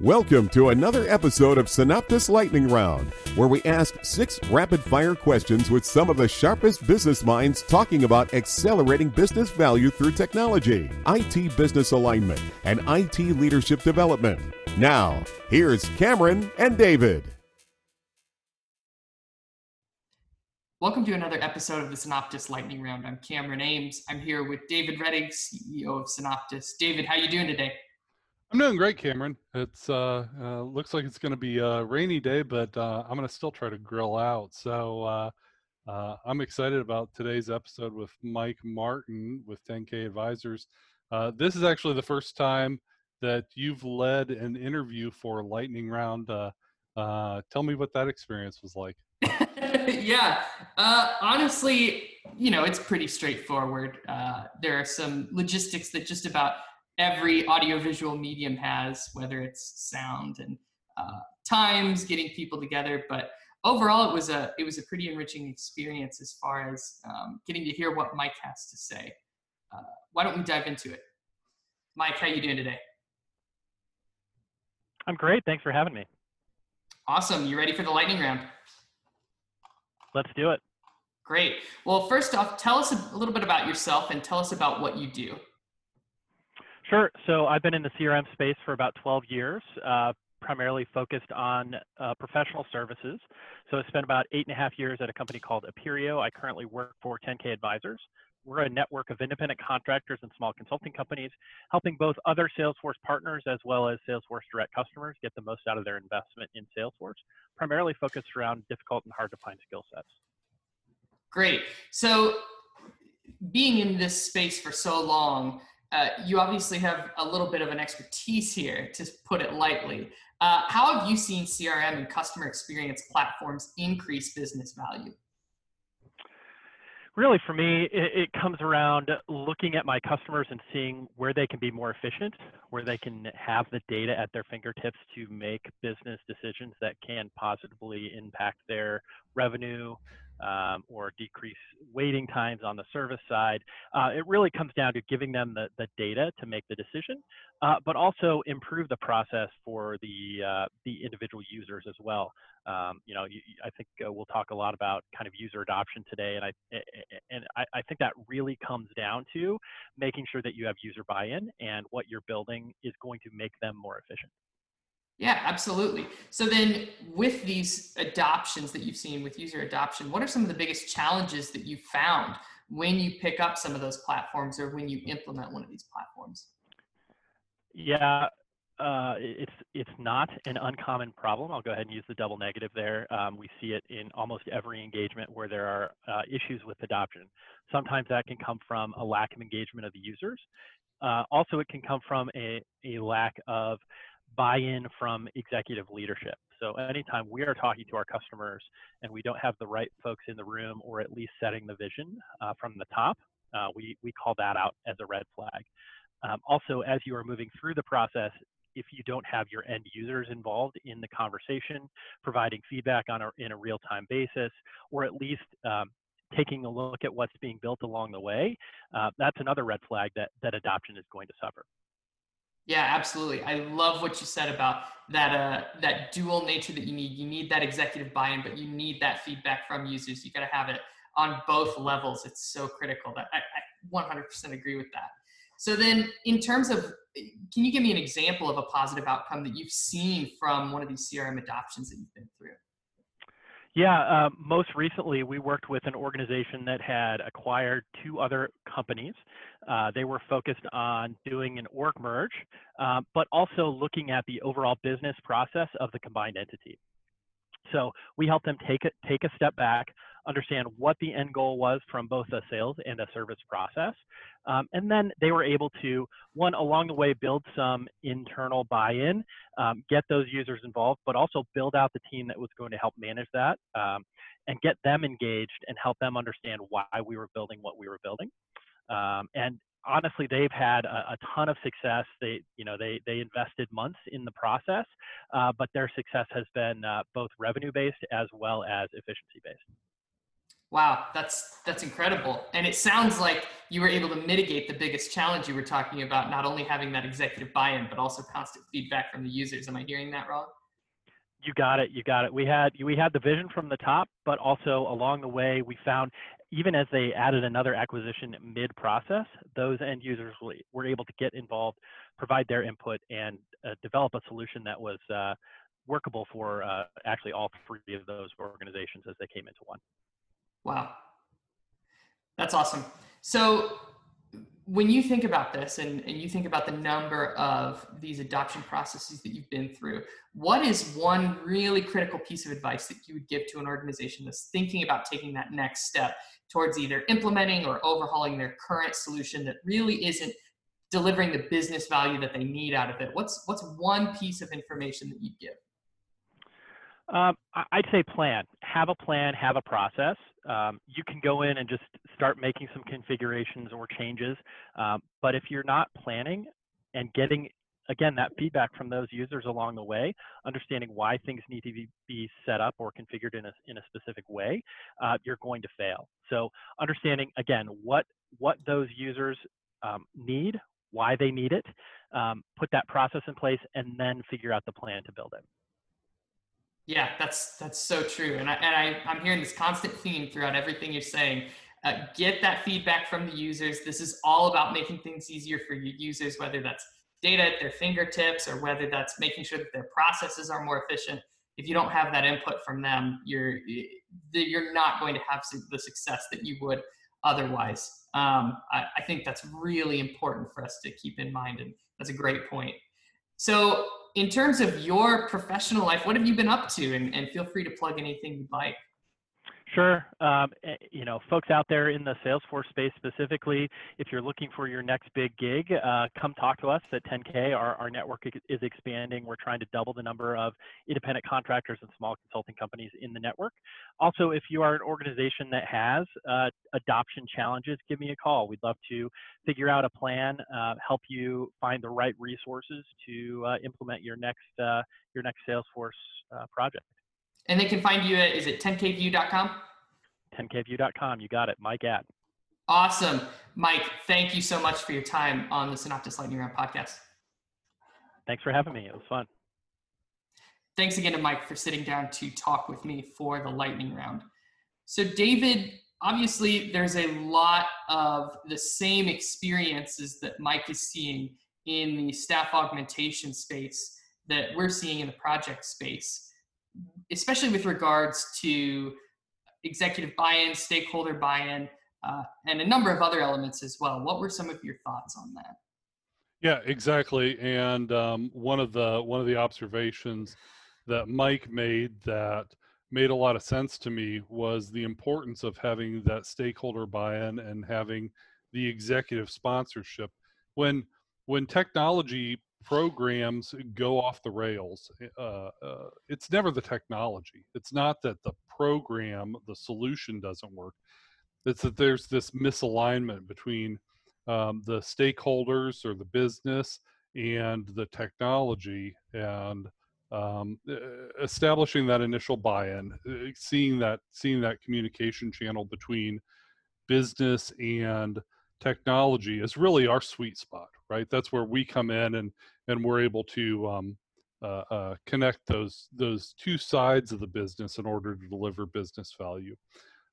Welcome to another episode of Synoptis Lightning Round, where we ask six rapid fire questions with some of the sharpest business minds talking about accelerating business value through technology, IT business alignment, and IT leadership development. Now, here's Cameron and David. Welcome to another episode of the Synoptis Lightning Round. I'm Cameron Ames. I'm here with David Rettig, CEO of Synoptis. David, how are you doing today? I'm doing great, Cameron. It's uh, uh looks like it's going to be a rainy day, but uh, I'm going to still try to grill out. So uh, uh, I'm excited about today's episode with Mike Martin with 10K Advisors. Uh, this is actually the first time that you've led an interview for Lightning Round. Uh, uh, tell me what that experience was like. yeah, uh, honestly, you know, it's pretty straightforward. Uh, there are some logistics that just about every audiovisual medium has, whether it's sound and uh, times, getting people together. But overall, it was a it was a pretty enriching experience as far as um, getting to hear what Mike has to say. Uh, why don't we dive into it? Mike, how you doing today? I'm great. Thanks for having me. Awesome. You ready for the lightning round? Let's do it. Great. Well, first off, tell us a little bit about yourself and tell us about what you do. Sure. So I've been in the CRM space for about 12 years, uh, primarily focused on uh, professional services. So I spent about eight and a half years at a company called Appirio. I currently work for 10K Advisors. We're a network of independent contractors and small consulting companies, helping both other Salesforce partners as well as Salesforce direct customers get the most out of their investment in Salesforce, primarily focused around difficult and hard to find skill sets. Great. So, being in this space for so long, uh, you obviously have a little bit of an expertise here, to put it lightly. Uh, how have you seen CRM and customer experience platforms increase business value? Really, for me, it, it, comes around looking at my customers and seeing where they can be more efficient, where they can have the data at their fingertips to make business decisions that can positively impact their revenue, um, or decrease waiting times on the service side. Uh, it really comes down to giving them the, the data to make the decision, uh, but also improve the process for the uh, the individual users as well. Um, you know, you, I think uh, we'll talk a lot about kind of user adoption today, and I and I, I think that really comes down to making sure that you have user buy-in and what you're building is going to make them more efficient. Yeah, absolutely. So then with these adoptions that you've seen with user adoption, what are some of the biggest challenges that you found when you pick up some of those platforms or when you implement one of these platforms? Yeah, uh, it's it's not an uncommon problem. I'll go ahead and use the double negative there. Um, we see it in almost every engagement where there are uh, issues with adoption. Sometimes that can come from a lack of engagement of the users. Uh, also, it can come from a, a lack of buy-in from executive leadership. So anytime we are talking to our customers and we don't have the right folks in the room or at least setting the vision uh, from the top, uh, we, we call that out as a red flag. Um, also, as you are moving through the process, if you don't have your end users involved in the conversation, providing feedback on a, in a real-time basis, or at least um, taking a look at what's being built along the way, uh, that's another red flag that, that adoption is going to suffer. Yeah, absolutely. I love what you said about that uh, that dual nature that you need. You need that executive buy-in, but you need that feedback from users. You got to have it on both levels. It's so critical. That I, I 100% agree with that. So then, in terms of, can you give me an example of a positive outcome that you've seen from one of these CRM adoptions that you've been through? Yeah, uh, most recently we worked with an organization that had acquired two other companies. Uh, they were focused on doing an org merge, uh, but also looking at the overall business process of the combined entity. So we helped them take a, take a step back, understand what the end goal was from both a sales and a service process. Um, and then they were able to, one, along the way, build some internal buy in, um, get those users involved, but also build out the team that was going to help manage that um, and get them engaged and help them understand why we were building what we were building. Um, and honestly they've had a, a, ton of success they you know they they invested months in the process uh, but their success has been uh, both revenue based as well as efficiency based Wow, that's that's incredible. And it sounds like you were able to mitigate the biggest challenge you were talking about, not only having that executive buy-in, but also constant feedback from the users. Am I hearing that wrong? You got it. You got it. We had we had the vision from the top, but also along the way we found even as they added another acquisition mid-process, those end users were able to get involved, provide their input, and uh, develop a solution that was uh, workable for uh, actually all three of those organizations as they came into one. Wow. That's awesome. So when you think about this and, and you think about the number of these adoption processes that you've been through, what is one really critical piece of advice that you would give to an organization that's thinking about taking that next step towards either implementing or overhauling their current solution that really isn't delivering the business value that they need out of it? What's what's one piece of information that you'd give? Um, I'd say plan. Have a plan, have a process. Um, you can go in and just start making some configurations or changes. Um, but if you're not planning and getting, again, that feedback from those users along the way, understanding why things need to be, be set up or configured in a, in a specific way, uh, you're going to fail. So understanding, again, what, what those users um, need, why they need it, um, put that process in place, and then figure out the plan to build it. Yeah, that's that's so true, and I and I I'm hearing this constant theme throughout everything you're saying. Uh, get that feedback from the users. This is all about making things easier for your users, whether that's data at their fingertips or whether that's making sure that their processes are more efficient. If you don't have that input from them, you're you're not going to have the success that you would otherwise. Um, I, I think that's really important for us to keep in mind, and that's a great point. So in terms of your professional life, what have you been up to? And, and feel free to plug anything you'd like. Sure. Um, eh, you know, folks out there in the Salesforce space specifically, if you're looking for your next big gig, uh, come talk to us at 10K. Our, our network is expanding. We're trying to double the number of independent contractors and small consulting companies in the network. Also, if you are an organization that has uh, adoption challenges, give me a call. We'd love to figure out a plan, uh, help you find the right resources to uh, implement your next uh, your next Salesforce uh, project. And they can find you at, is it 10kview.com? 10kview.com. You got it. Mike at. Awesome. Mike, thank you so much for your time on the Synoptis Lightning Round podcast. Thanks for having me. It was fun. Thanks again to Mike for sitting down to talk with me for the lightning round. So, David, obviously, there's a lot of the same experiences that Mike is seeing in the staff augmentation space that we're seeing in the project space especially with regards to executive buy-in, stakeholder buy-in, uh, and a number of other elements as well. What were some of your thoughts on that? Yeah, exactly. And um, one of the one of the observations that Mike made that made a lot of sense to me was the importance of having that stakeholder buy-in and having the executive sponsorship. When when technology programs go off the rails, uh, uh, it's never the technology. It's not that the program, the solution doesn't work. It's that there's this misalignment between um, the stakeholders or the business and the technology and um, establishing that initial buy-in, uh, seeing that seeing that communication channel between business and technology is really our sweet spot, right? That's where we come in and and we're able to um, uh, uh, connect those those two sides of the business in order to deliver business value.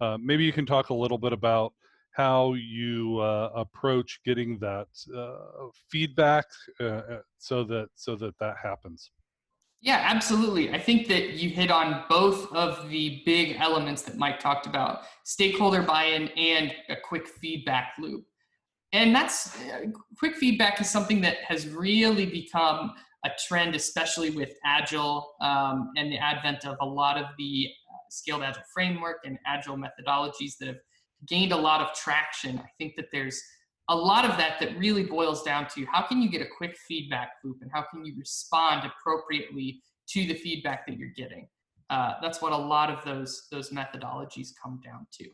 Uh, maybe you can talk a little bit about how you uh, approach getting that uh, feedback uh, so that so that that happens. Yeah, absolutely. I think that you hit on both of the big elements that Mike talked about stakeholder buy in and a quick feedback loop and that's uh, quick feedback is something that has really become a trend, especially with Agile um, and the advent of a lot of the uh, scaled Agile framework and Agile methodologies that have gained a lot of traction. I think that there's a lot of that that really boils down to how can you get a quick feedback loop and how can you respond appropriately to the feedback that you're getting. Uh, that's what a lot of those those methodologies come down to.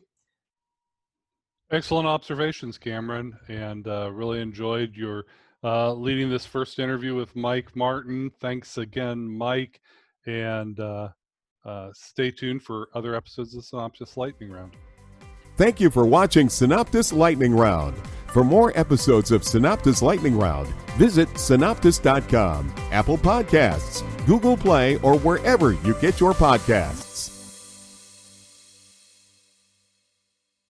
Excellent observations, Cameron, and uh, really enjoyed your uh, leading this first interview with Mike Martin. Thanks again, Mike, and uh, uh stay tuned for other episodes of Synoptis Lightning Round. Thank you for watching Synoptis Lightning Round. For more episodes of Synoptis Lightning Round, visit synoptis.com, Apple Podcasts, Google Play, or wherever you get your podcasts.